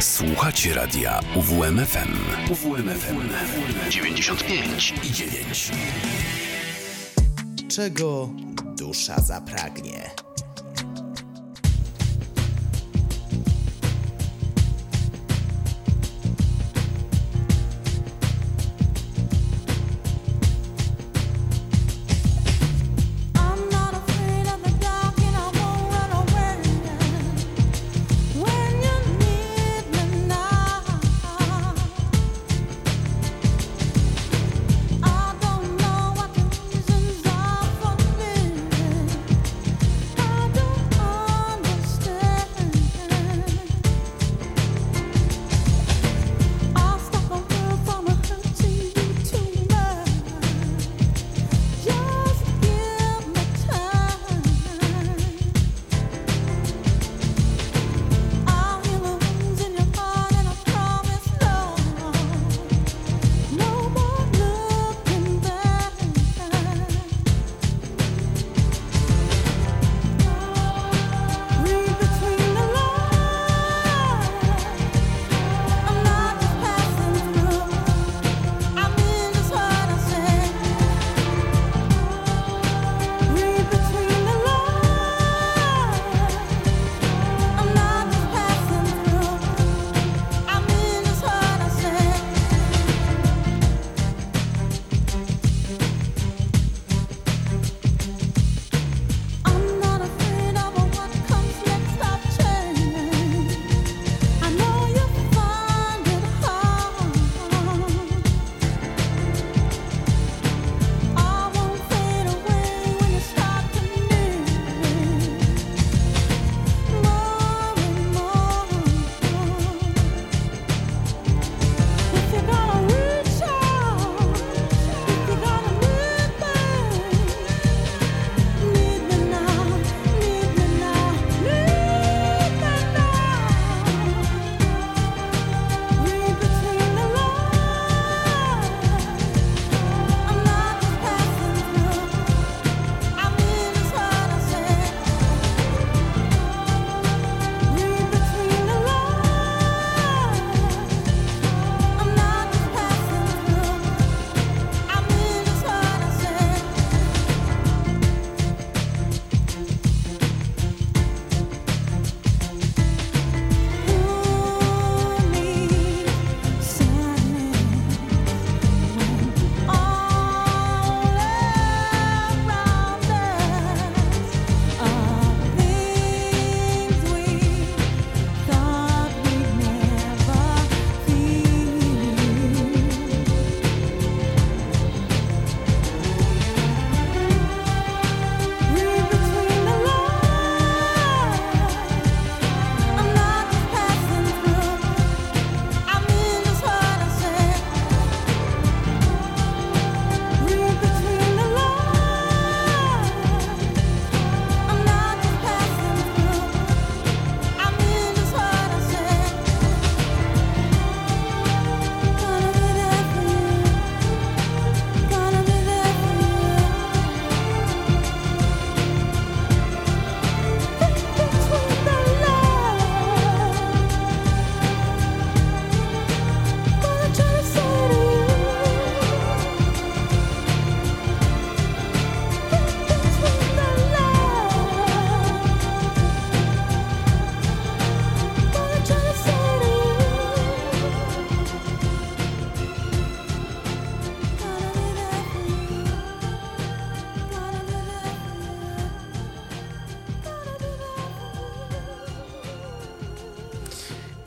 Słuchacie radia UWMFM. UWMFM 95 i 9. Czego dusza zapragnie?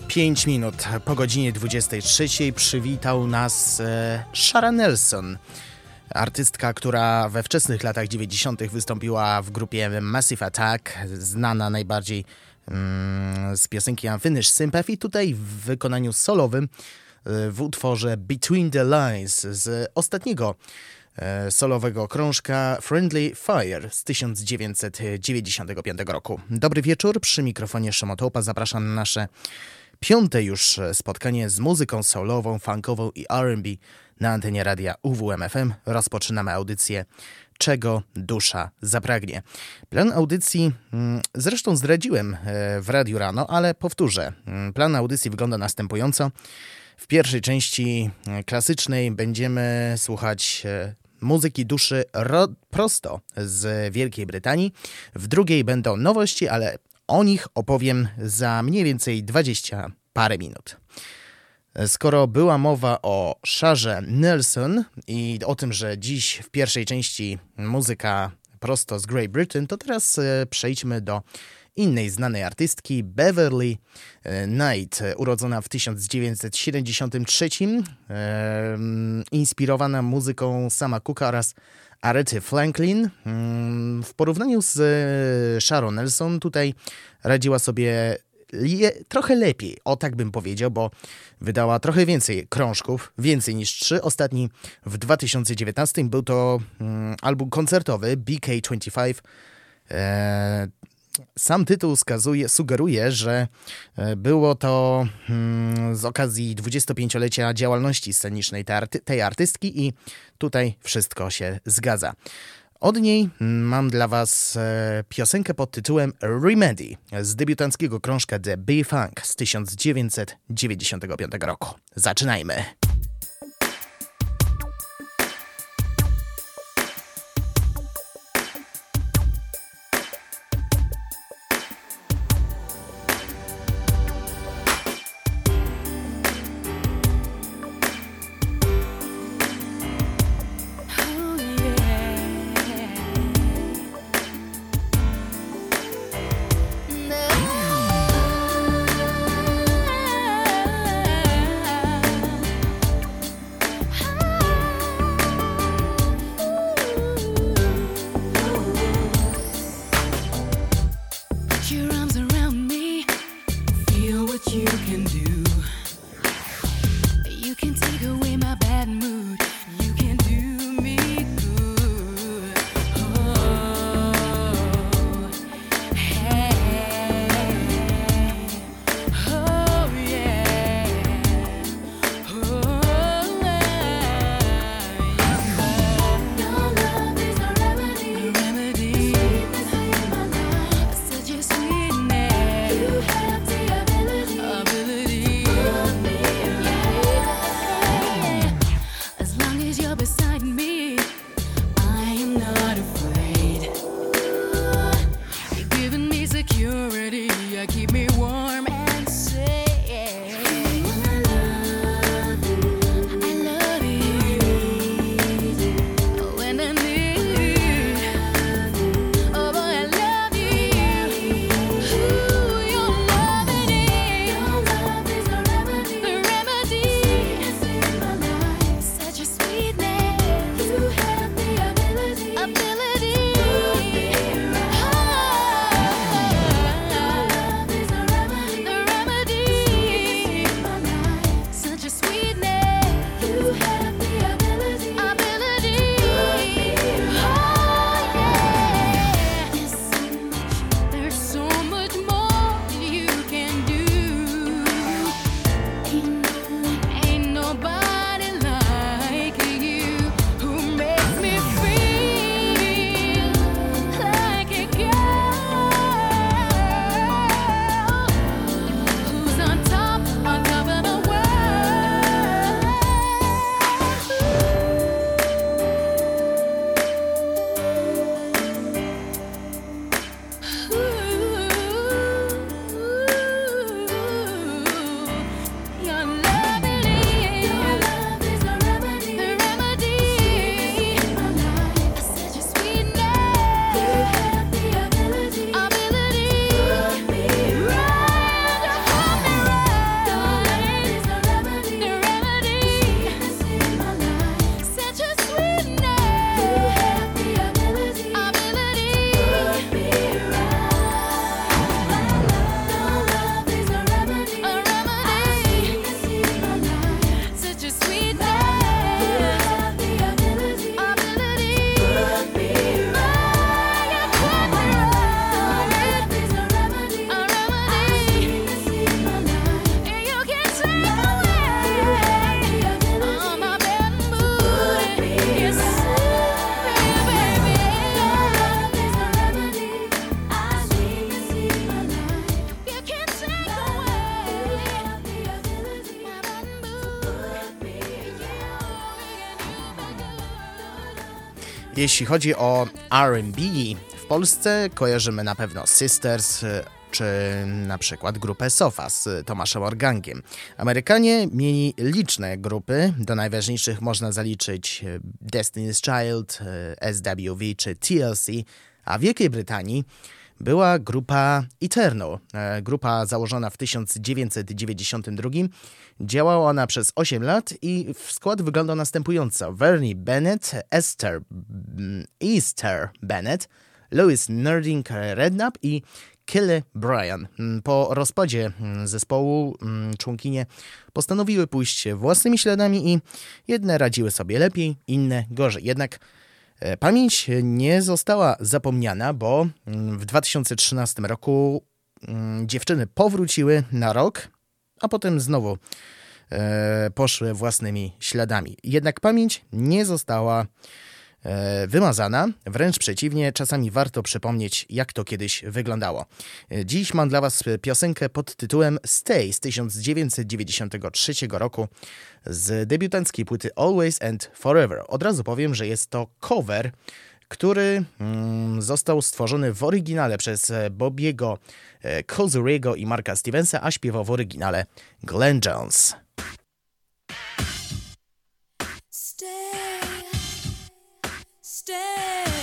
Pięć minut po godzinie 23 przywitał nas e, Shara Nelson, artystka, która we wczesnych latach 90. wystąpiła w grupie Massive Attack, znana najbardziej mm, z piosenki Unfinished Sympathy, tutaj w wykonaniu solowym e, w utworze Between the Lines z ostatniego e, solowego krążka Friendly Fire z 1995 roku. Dobry wieczór, przy mikrofonie Szemotołpa zapraszam na nasze Piąte już spotkanie z muzyką soulową, funkową i R&B na antenie radia UWMFM. Rozpoczynamy audycję czego dusza zapragnie. Plan audycji mm, zresztą zdradziłem e, w Radiu Rano, ale powtórzę. Mm, plan audycji wygląda następująco. W pierwszej części e, klasycznej będziemy słuchać e, muzyki duszy prosto z Wielkiej Brytanii. W drugiej będą nowości, ale o nich opowiem za mniej więcej 20 parę minut. Skoro była mowa o Szarze Nelson i o tym, że dziś w pierwszej części muzyka prosto z Great Britain, to teraz e, przejdźmy do innej znanej artystki, Beverly e, Knight, urodzona w 1973, e, inspirowana muzyką Sama Cooka oraz Arety Franklin. Mm, w porównaniu z Sharon Nelson tutaj radziła sobie je, trochę lepiej, o tak bym powiedział, bo wydała trochę więcej krążków, więcej niż trzy. Ostatni w 2019 był to mm, album koncertowy BK25. E, sam tytuł skazuje, sugeruje, że e, było to mm, z okazji 25-lecia działalności scenicznej tej, arty, tej artystki i tutaj wszystko się zgadza. Od niej mam dla Was e, piosenkę pod tytułem Remedy z debiutanckiego krążka The B-Funk z 1995 roku. Zaczynajmy! Jeśli chodzi o RB, w Polsce kojarzymy na pewno Sisters, czy na przykład grupę Sofa z Tomaszem Organgiem. Amerykanie mieli liczne grupy, do najważniejszych można zaliczyć Destiny's Child, SWV czy TLC, a w Wielkiej Brytanii była grupa Eternal, grupa założona w 1992. Działała ona przez 8 lat i skład wyglądał następująco. Vernie Bennett, Esther Easter Bennett, Louis Nerding Redknapp i Kelly Bryan. Po rozpadzie zespołu członkinie postanowiły pójść własnymi śladami i jedne radziły sobie lepiej, inne gorzej. Jednak pamięć nie została zapomniana, bo w 2013 roku dziewczyny powróciły na rok, a potem znowu poszły własnymi śladami. Jednak pamięć nie została wymazana, wręcz przeciwnie, czasami warto przypomnieć, jak to kiedyś wyglądało. Dziś mam dla Was piosenkę pod tytułem Stay z 1993 roku z debiutanckiej płyty Always and Forever. Od razu powiem, że jest to cover, który mm, został stworzony w oryginale przez Bobiego Kozuriego i Marka Stevensa, a śpiewał w oryginale Glenn Jones. Stay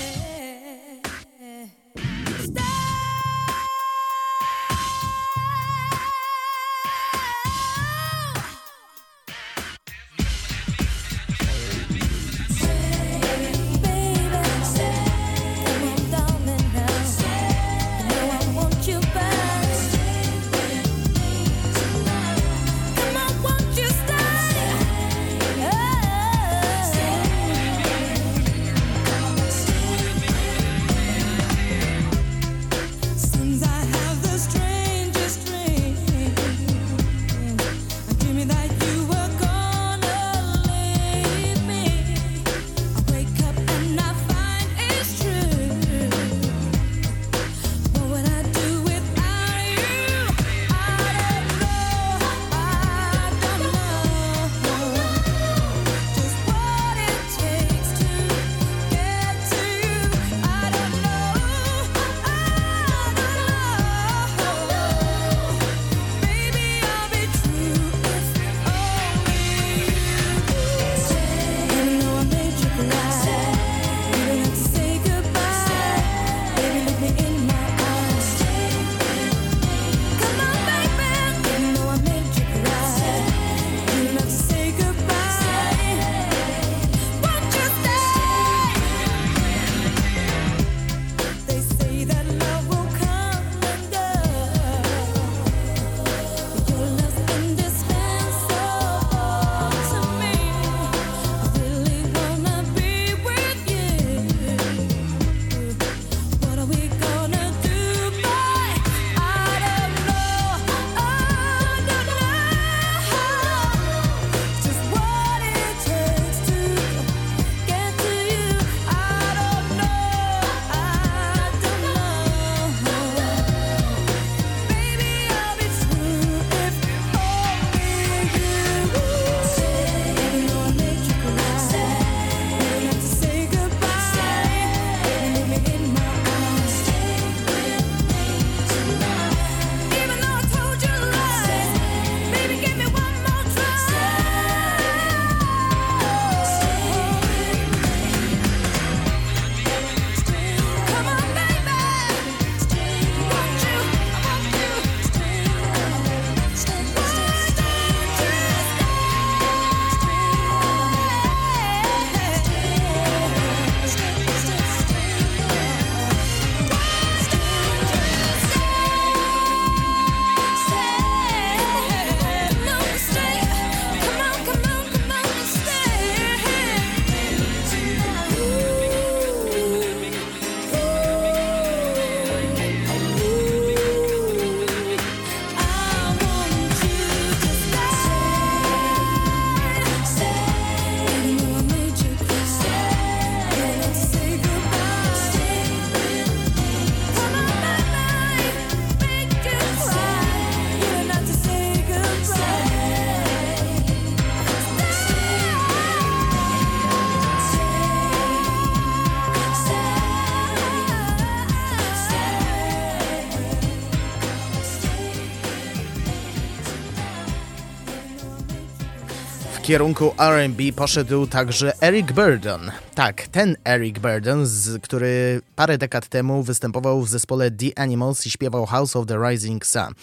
kierunku RB poszedł także Eric Burdon. Tak, ten Eric Burdon, z, który parę dekad temu występował w zespole The Animals i śpiewał House of the Rising Sun.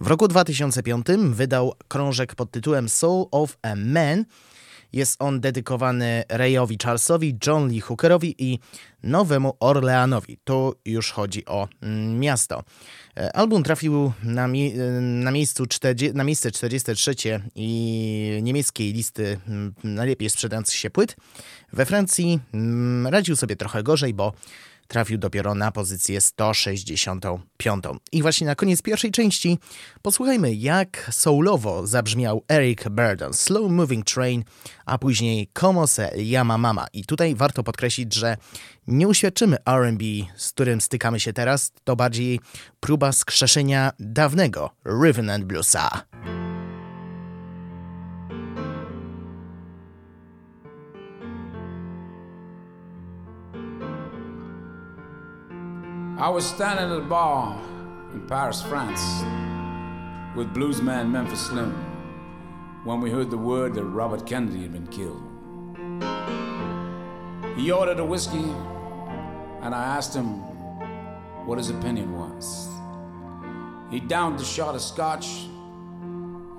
W roku 2005 wydał krążek pod tytułem Soul of a Man. Jest on dedykowany Rayowi Charlesowi, John Lee Hookerowi i Nowemu Orleanowi. Tu już chodzi o mm, miasto. E, album trafił na, mi e, na, miejscu 40, na miejsce 43 i niemieckiej listy mm, najlepiej sprzedających się płyt. We Francji mm, radził sobie trochę gorzej, bo trafił dopiero na pozycję 165. I właśnie na koniec pierwszej części posłuchajmy, jak soulowo zabrzmiał Eric Burdon, Slow Moving Train, a później Como se mama. I tutaj warto podkreślić, że nie uświadczymy R&B, z którym stykamy się teraz, to bardziej próba skrzeszenia dawnego Rhythm and Bluesa. I was standing at a bar in Paris, France, with bluesman Memphis Slim when we heard the word that Robert Kennedy had been killed. He ordered a whiskey, and I asked him what his opinion was. He downed a shot of scotch.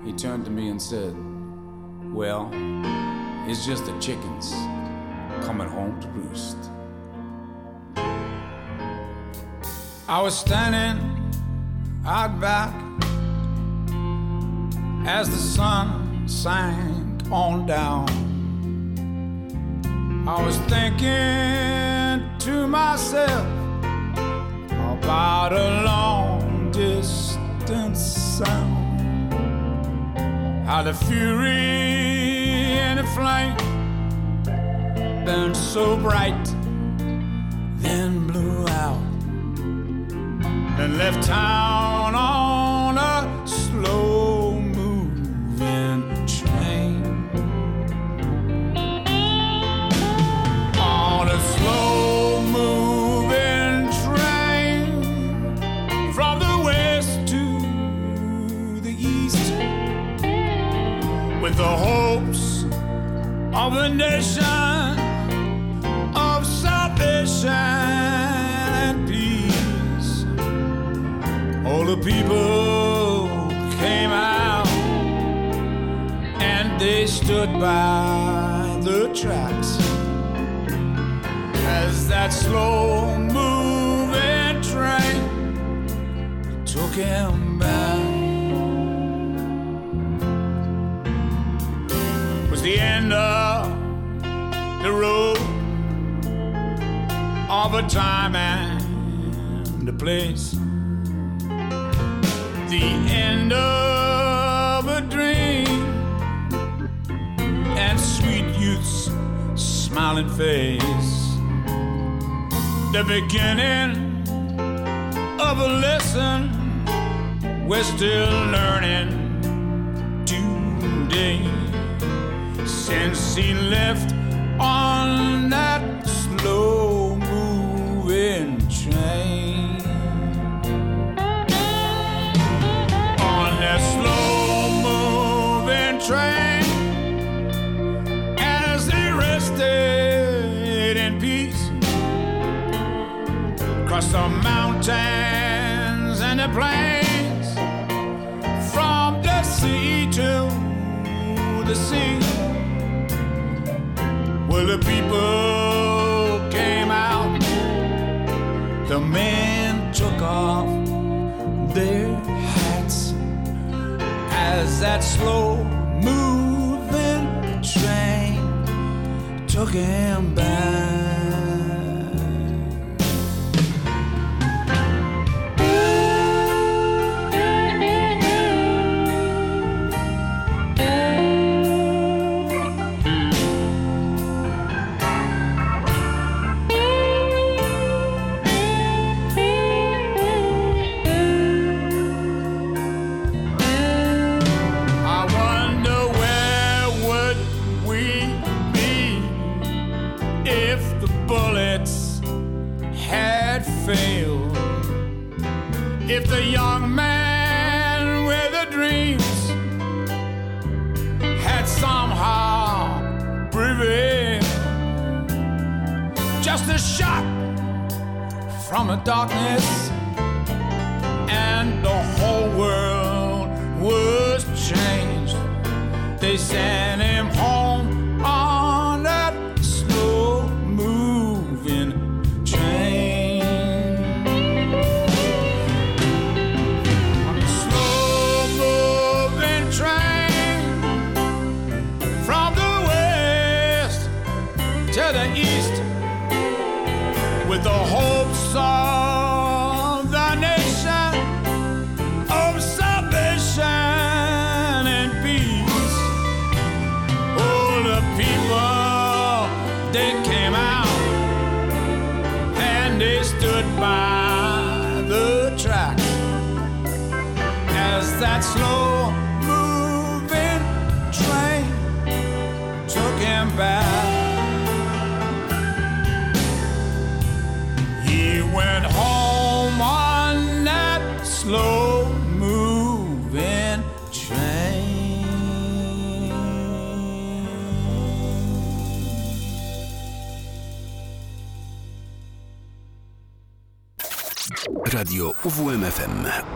He turned to me and said, Well, it's just the chickens coming home to roost. I was standing out back as the sun sank on down. I was thinking to myself about a long distance sound. How the fury and the flame burned so bright, then blew out and left town on a slow moving train. On a slow moving train from the west to the east with the hopes of a nation people came out and they stood by the tracks as that slow moving train took him back. It was the end of the road of a time and a place the end of a dream and sweet youth's smiling face, the beginning of a lesson we're still learning today. Since he left on that slow mountains and the plains from the sea to the sea where the people came out the men took off their hats as that slow moving train took him back. from the darkness, and the whole world was changed. They said. Radio UWMFM.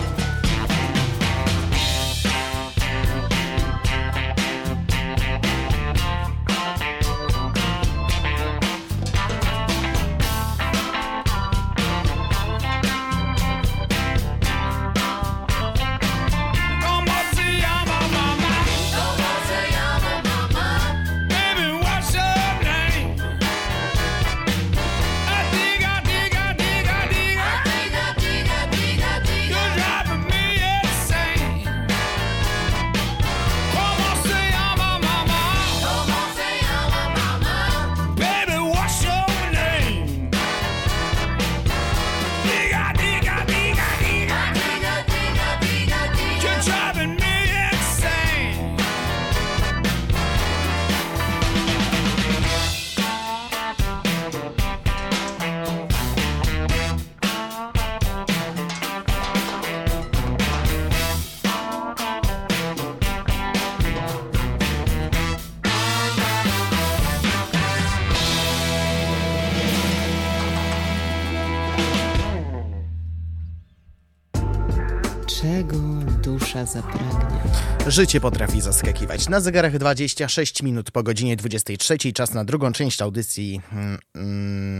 Życie potrafi zaskakiwać. Na zegarach 26 minut po godzinie 23. Czas na drugą część audycji. Mm, mm,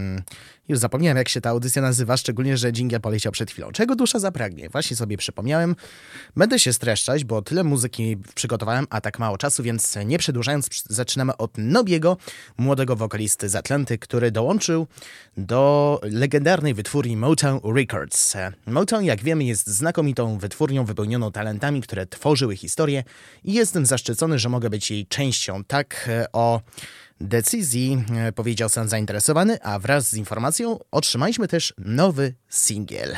już zapomniałem, jak się ta audycja nazywa, szczególnie, że dżingiel poleciał przed chwilą. Czego dusza zapragnie? Właśnie sobie przypomniałem. Będę się streszczać, bo tyle muzyki przygotowałem, a tak mało czasu, więc nie przedłużając, zaczynamy od Nobiego, młodego wokalisty z Atlanty, który dołączył do legendarnej wytwórni Motown Records. Motown, jak wiemy, jest znakomitą wytwórnią wypełnioną talentami, które tworzyły historię i jestem zaszczycony, że mogę być jej częścią. Tak e, o decyzji e, powiedział sam zainteresowany, a wraz z informacją otrzymaliśmy też nowy singiel.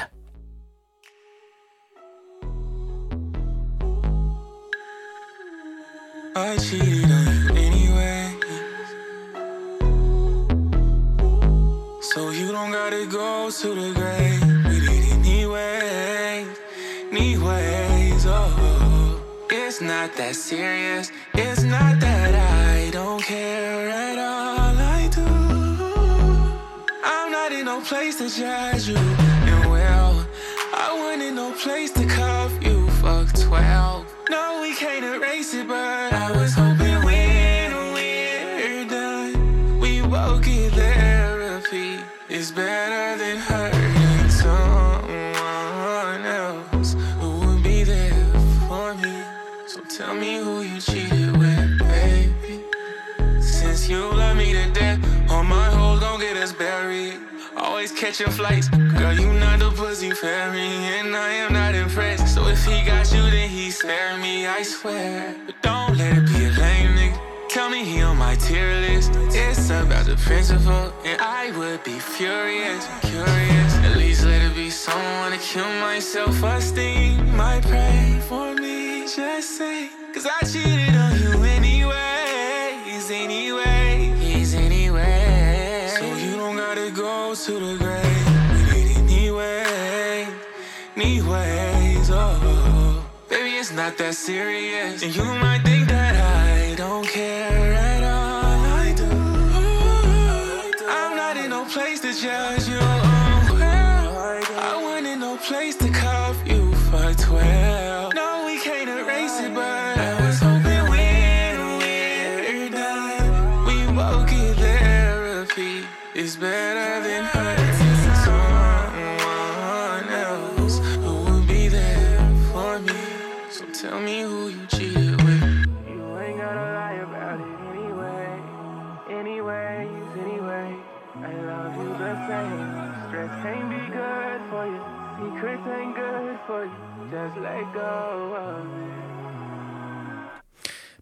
I cheated on you anyway. So you don't gotta go to the grave. We did anyway. Anyways, oh. It's not that serious. It's not that I don't care at all. I do. I'm not in no place to judge you. And well, I wasn't in no place to cuff you. Fuck 12. No, we can't erase it, but catching flights, girl, you not the pussy fairy, and I am not impressed. So if he got you, then he spare me, I swear. But don't let it be a lame nigga. Tell me he on my tier list. It's about the principle, and I would be furious, curious. At least let it be someone to kill my self-esteem. Might pray for me, just say, cause I cheated on you anyways, anyway. So you don't gotta go to the. Not that serious. And you might think that I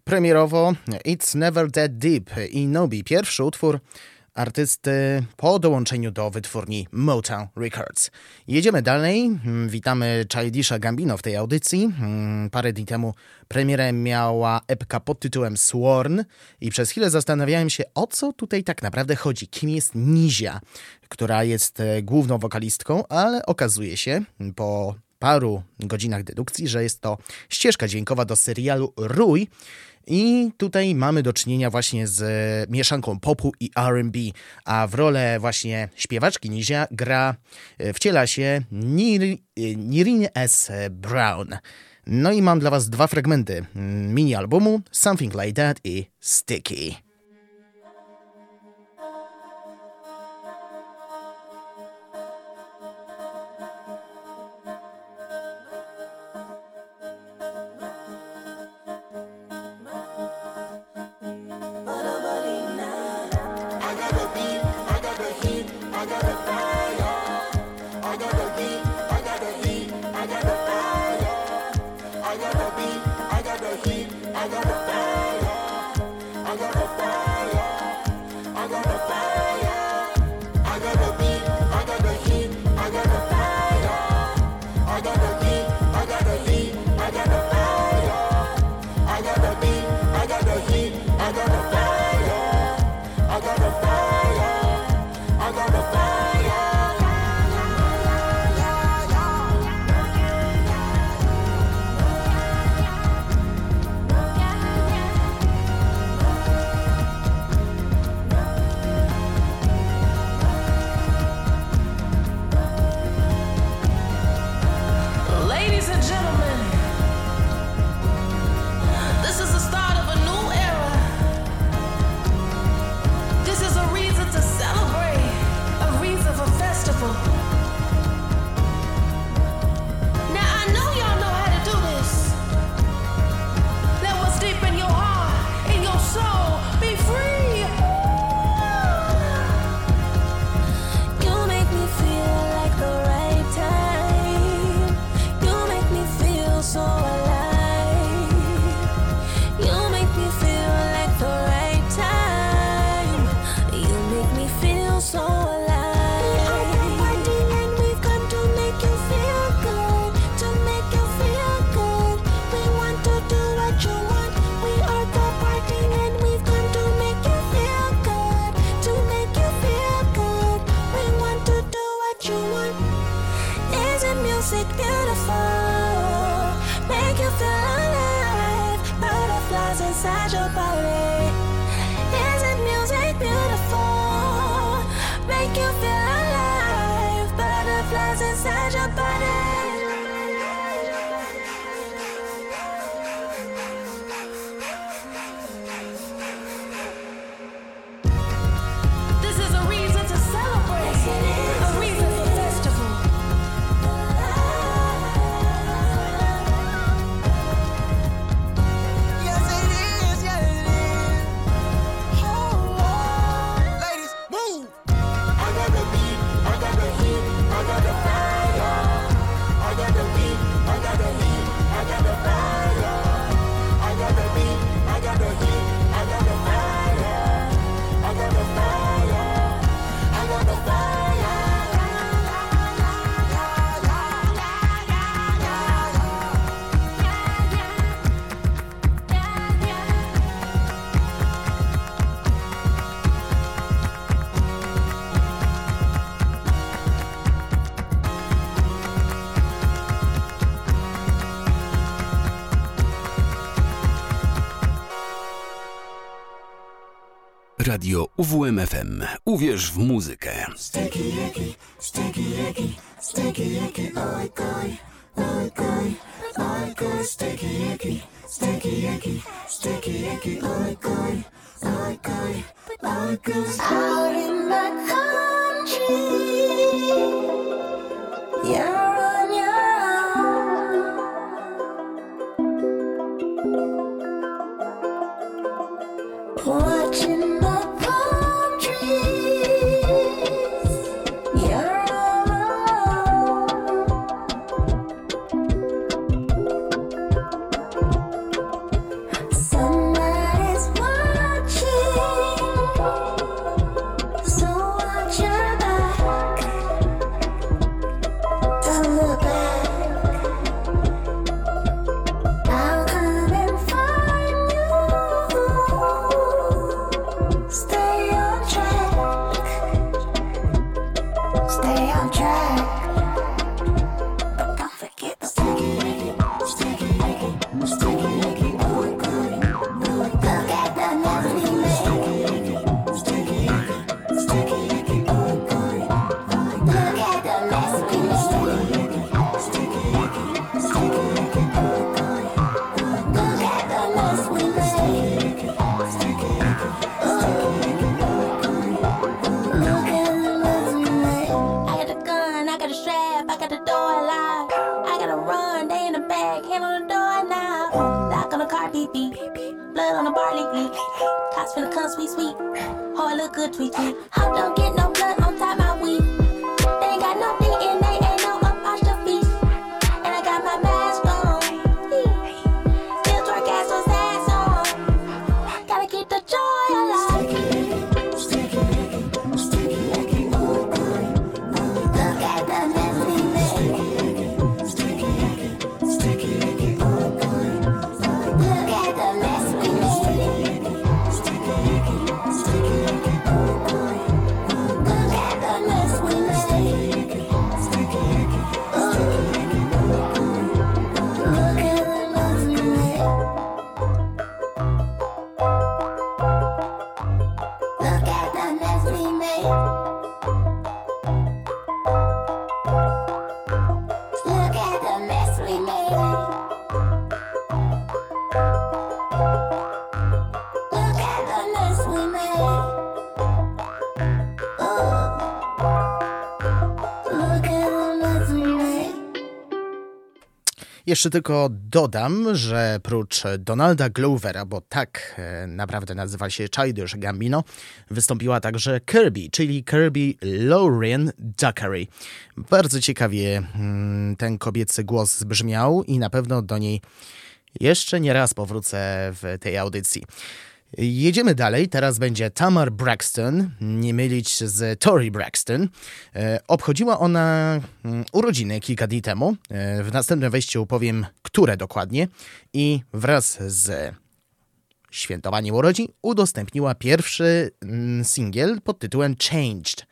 Premierowo It's Never That Deep i Nobi, pierwszy utwór artysty po dołączeniu do wytwórni Motown Records. Jedziemy dalej. Mm, Witamy Childisha Gambino w tej audycji. Mm, Parę dni temu premierę miała epka pod tytułem Sworn i przez chwilę zastanawiałem się, o co tutaj tak naprawdę chodzi. Kim jest Nizia, która jest e, główną wokalistką, ale okazuje się po paru godzinach dedukcji, że jest to ścieżka dźwiękowa do serialu Rój, i tutaj mamy do czynienia właśnie z mieszanką popu i R&B, a w rolę właśnie śpiewaczki Nizia gra, e, wciela się e, Nirin S. Brown. No i mam dla was dwa fragmenty mm, mini albumu Something Like That i Sticky. I got a fire. make you feel Radio UWMFM. Uwierz w muzykę. Out in the country, Jeszcze tylko dodam, że prócz Donalda Glovera, bo tak e, naprawdę nazywa się Childish Gambino, wystąpiła także Kirby, czyli Kirby Lauren Dockery. Bardzo ciekawie mm, ten kobiecy głos brzmiał i na pewno do niej jeszcze nie raz powrócę w tej audycji. Jedziemy dalej. Teraz będzie Tamar Braxton, nie mylić z Tori Braxton. E, Obchodziła ona mm, urodziny kilka dni temu. E, W następnym wejściu powiem, które dokładnie. I wraz z świętowaniem urodzin udostępniła pierwszy mm, singiel pod tytułem Changed,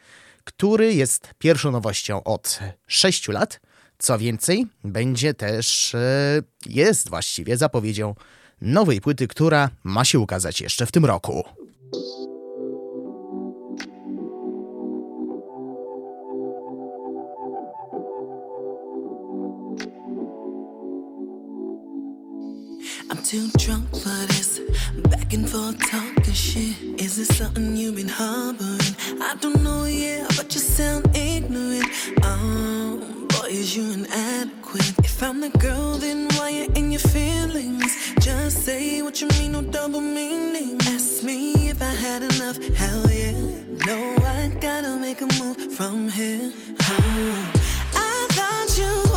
który jest pierwszą nowością od 6 lat. Co więcej, będzie też, e, jest właściwie zapowiedzią nowej płyty, która ma się ukazać jeszcze w tym roku. Too drunk for this. Back and forth talking shit. Is this something you've been harboring? I don't know yet, but you sound ignorant. Oh, boy, is you inadequate. If I'm the girl, then why you in your feelings? Just say what you mean, no double meaning. Ask me if I had enough. Hell yeah. No, I gotta make a move from here. Oh, I thought you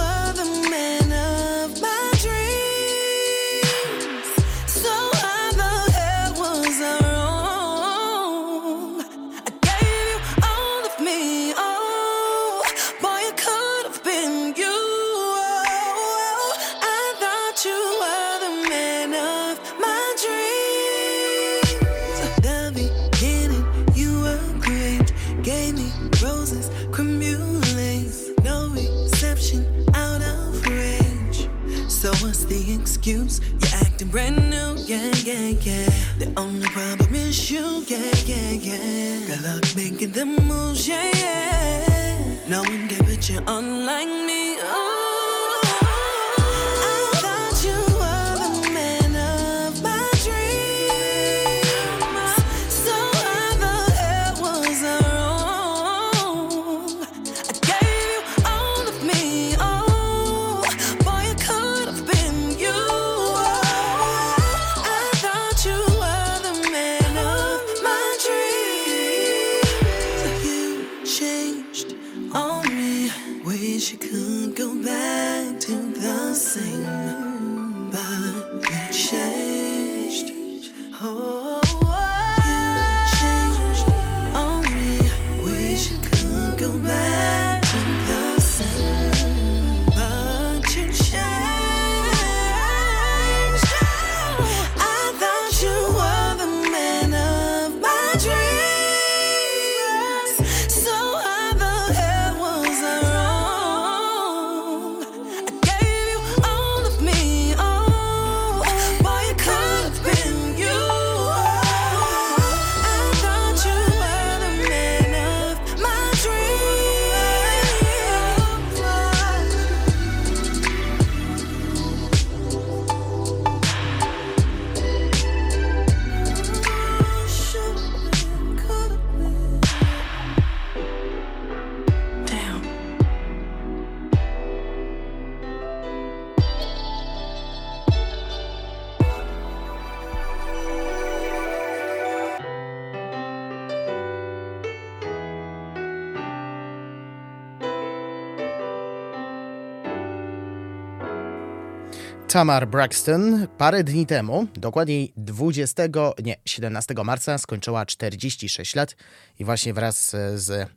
Tamar Braxton parę dni temu, dokładniej 20, nie, 17 marca skończyła 46 lat i właśnie wraz z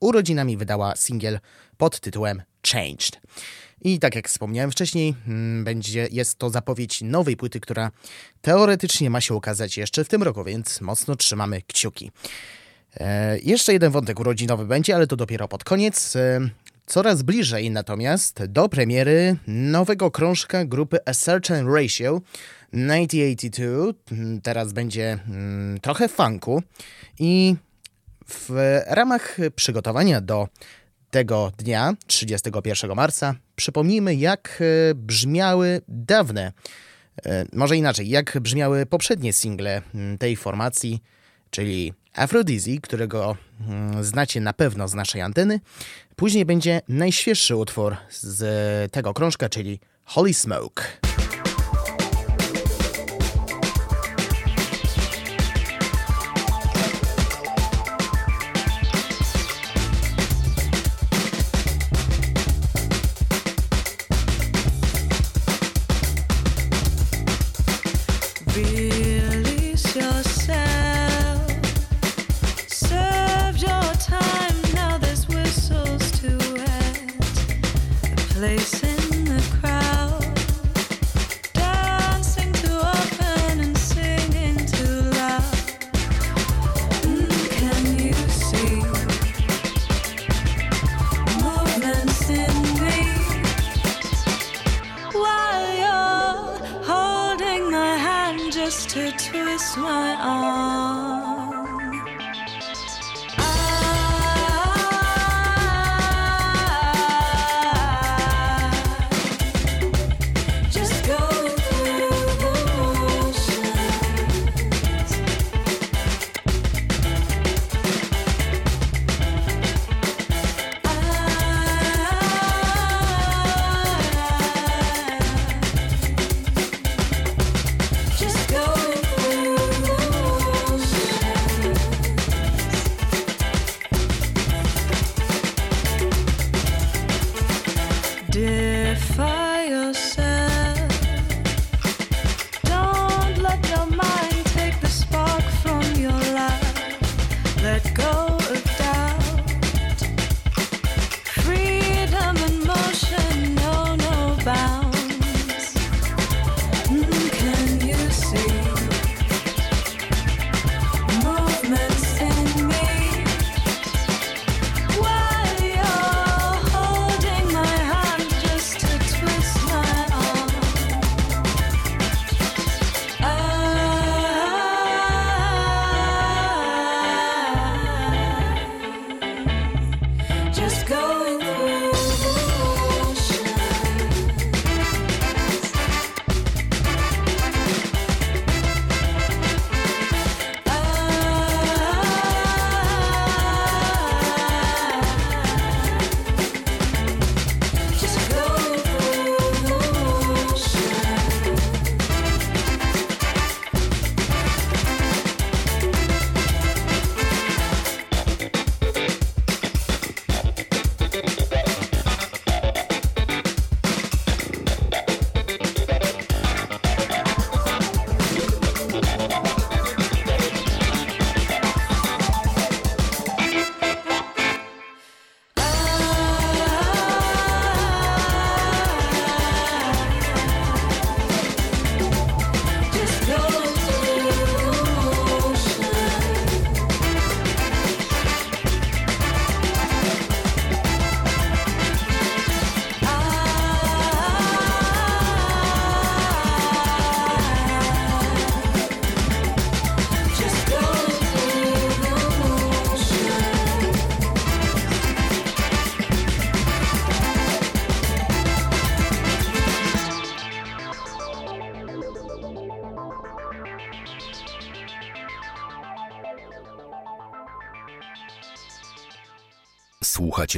urodzinami wydała singiel pod tytułem Changed. I tak jak wspomniałem wcześniej, mm, będzie, jest to zapowiedź nowej płyty, która teoretycznie ma się ukazać jeszcze w tym roku, więc mocno trzymamy kciuki. E, jeszcze jeden wątek urodzinowy będzie, ale to dopiero pod koniec. E, coraz bliżej natomiast do premiery nowego krążka grupy A Certain Ratio 1982. Mm, Teraz będzie mm, trochę funku i w ramach przygotowania do tego dnia, 31 marca, przypomnijmy, jak e, brzmiały dawne, e, może inaczej, jak brzmiały poprzednie single mm, tej formacji, czyli Aphrodizzy, którego mm, znacie na pewno z naszej anteny. Później będzie najświeższy utwór z tego krążka, czyli Holy Smoke.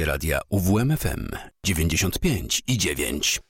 Radia UWMFM 95 i 9.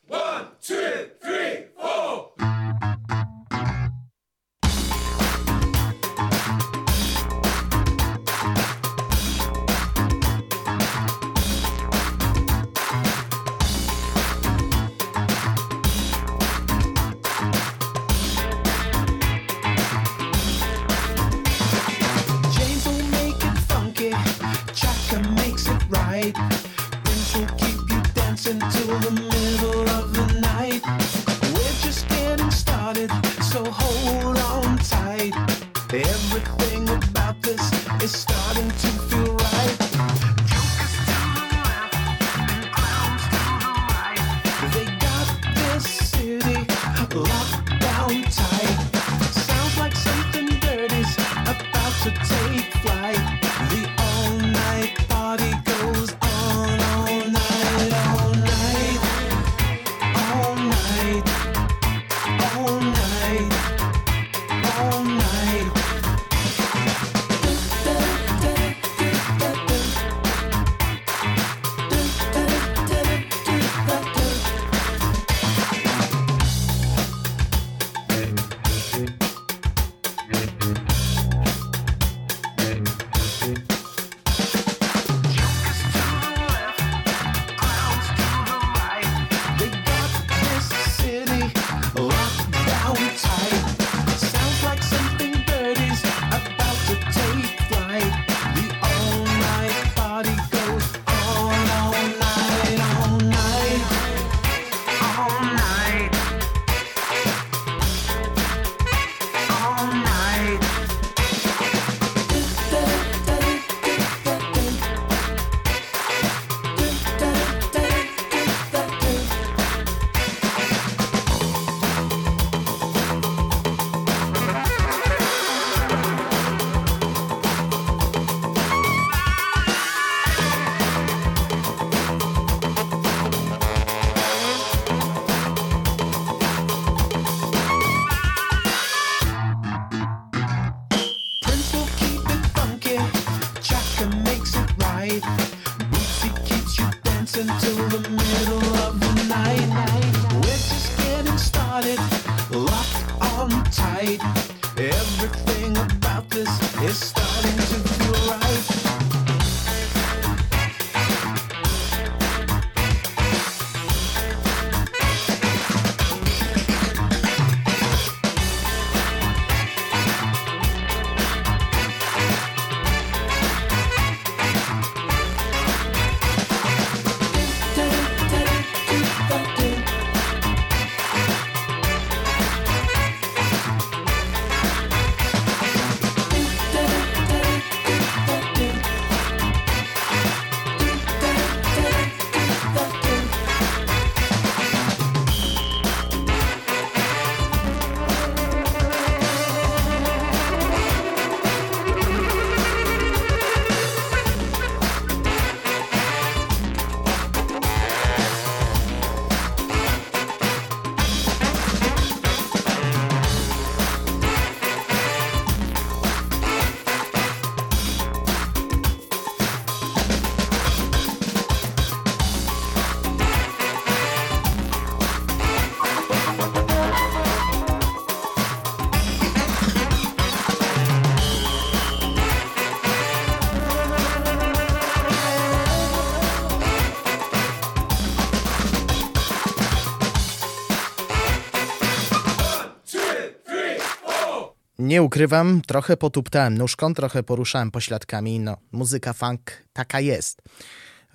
Nie ukrywam, trochę potuptałem nóżką, trochę poruszałem pośladkami. No, muzyka funk taka jest.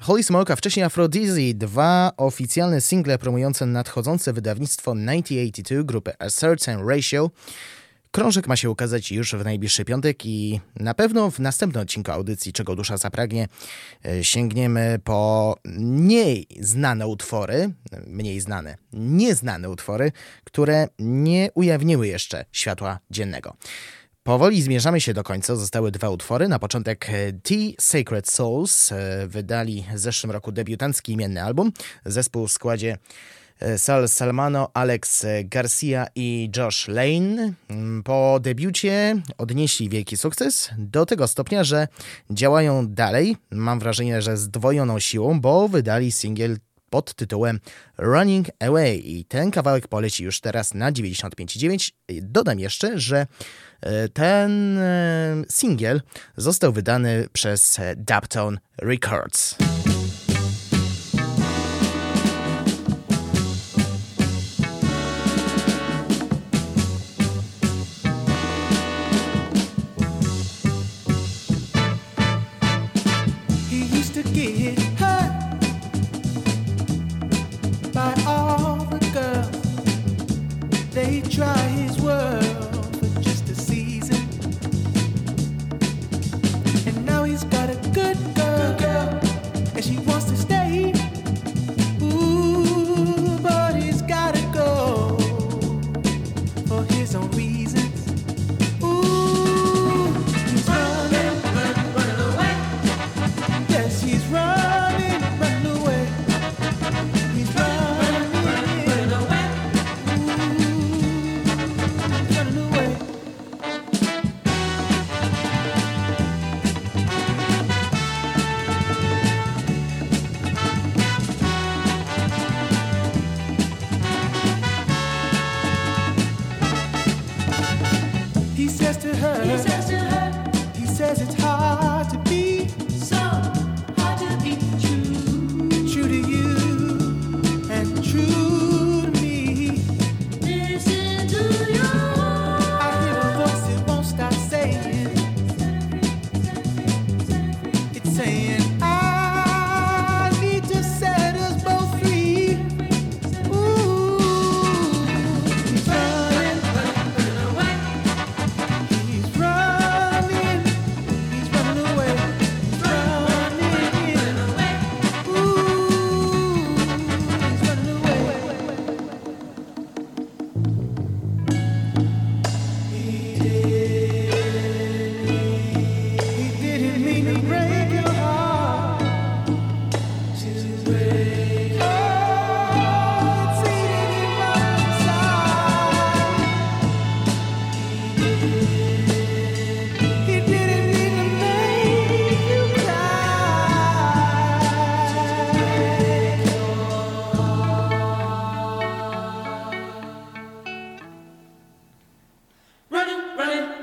Holy Smoke, a wcześniej Aphrodizzy, dwa oficjalne single promujące nadchodzące wydawnictwo 1982 grupy A Certain Ratio. Krążek ma się ukazać już w najbliższy piątek i na pewno w następnym odcinku audycji Czego Dusza Zapragnie e, sięgniemy po mniej znane utwory, mniej znane, nieznane utwory, które nie ujawniły jeszcze światła dziennego. Powoli zmierzamy się do końca. Zostały dwa utwory. Na początek e, T Sacred Souls e, wydali w zeszłym roku debiutancki imienny album. Zespół w składzie Sal Salmano, Alex Garcia i Josh Lane. Mm, Po debiucie odnieśli wielki sukces do tego stopnia, że działają dalej. Mam wrażenie, że z dwojoną siłą, bo wydali singiel pod tytułem Running Away i ten kawałek poleci już teraz na 95,9. Dodam jeszcze, że e, ten e, singiel został wydany przez e, Daptone Records.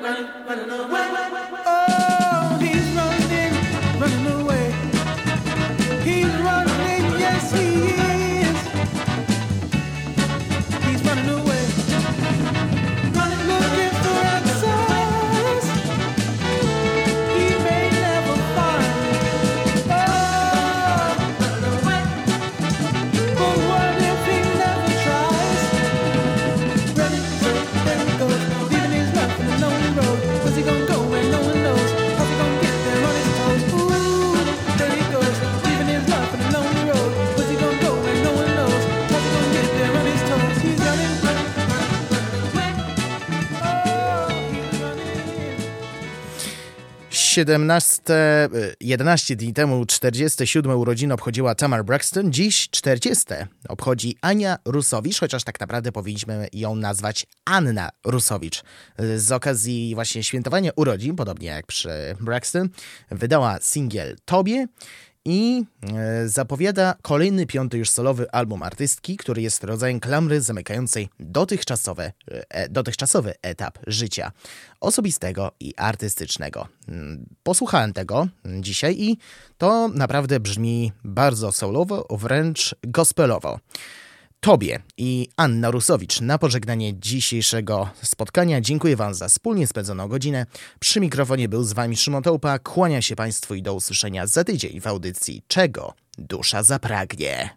Running, running, away. 17, e, 11 dni temu 47 urodziny obchodziła Tamar Braxton, dziś 40 obchodzi Ania Rusowicz, chociaż tak naprawdę powinniśmy ją nazwać Anna Rusowicz. E, Z okazji właśnie świętowania urodzin, podobnie jak przy Braxton, wydała singiel Tobie i e, zapowiada kolejny piąty już solowy album artystki, który jest rodzajem klamry zamykającej dotychczasowe, e, dotychczasowy etap życia osobistego i artystycznego. Mm, Posłuchałem tego dzisiaj i to naprawdę brzmi bardzo soulowo, wręcz gospelowo. Tobie i Anna Rusowicz na pożegnanie dzisiejszego spotkania. Dziękuję Wam za wspólnie spędzoną godzinę. Przy mikrofonie był z Wami Szymon Tołpa. Kłania się Państwu i do usłyszenia za tydzień w audycji Czego dusza zapragnie.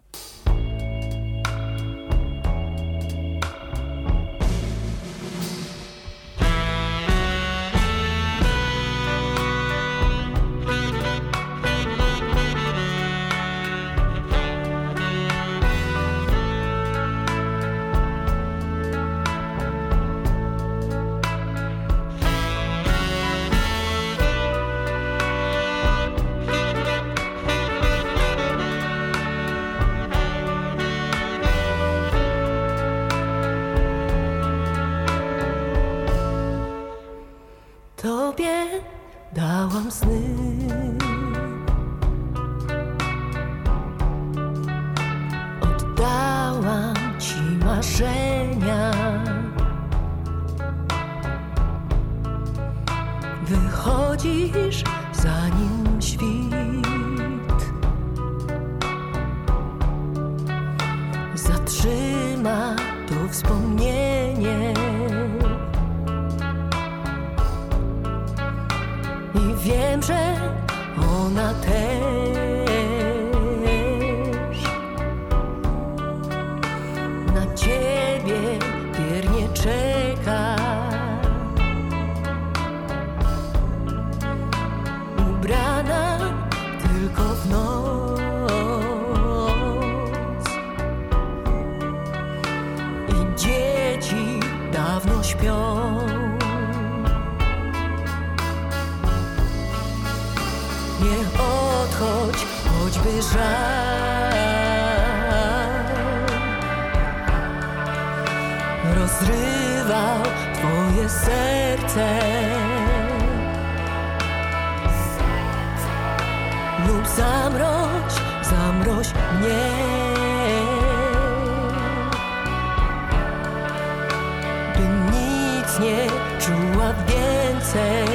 nie czuła więcej.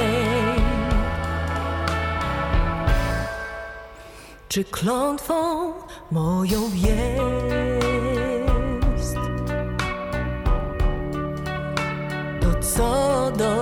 Czy klątwą moją jest to, co do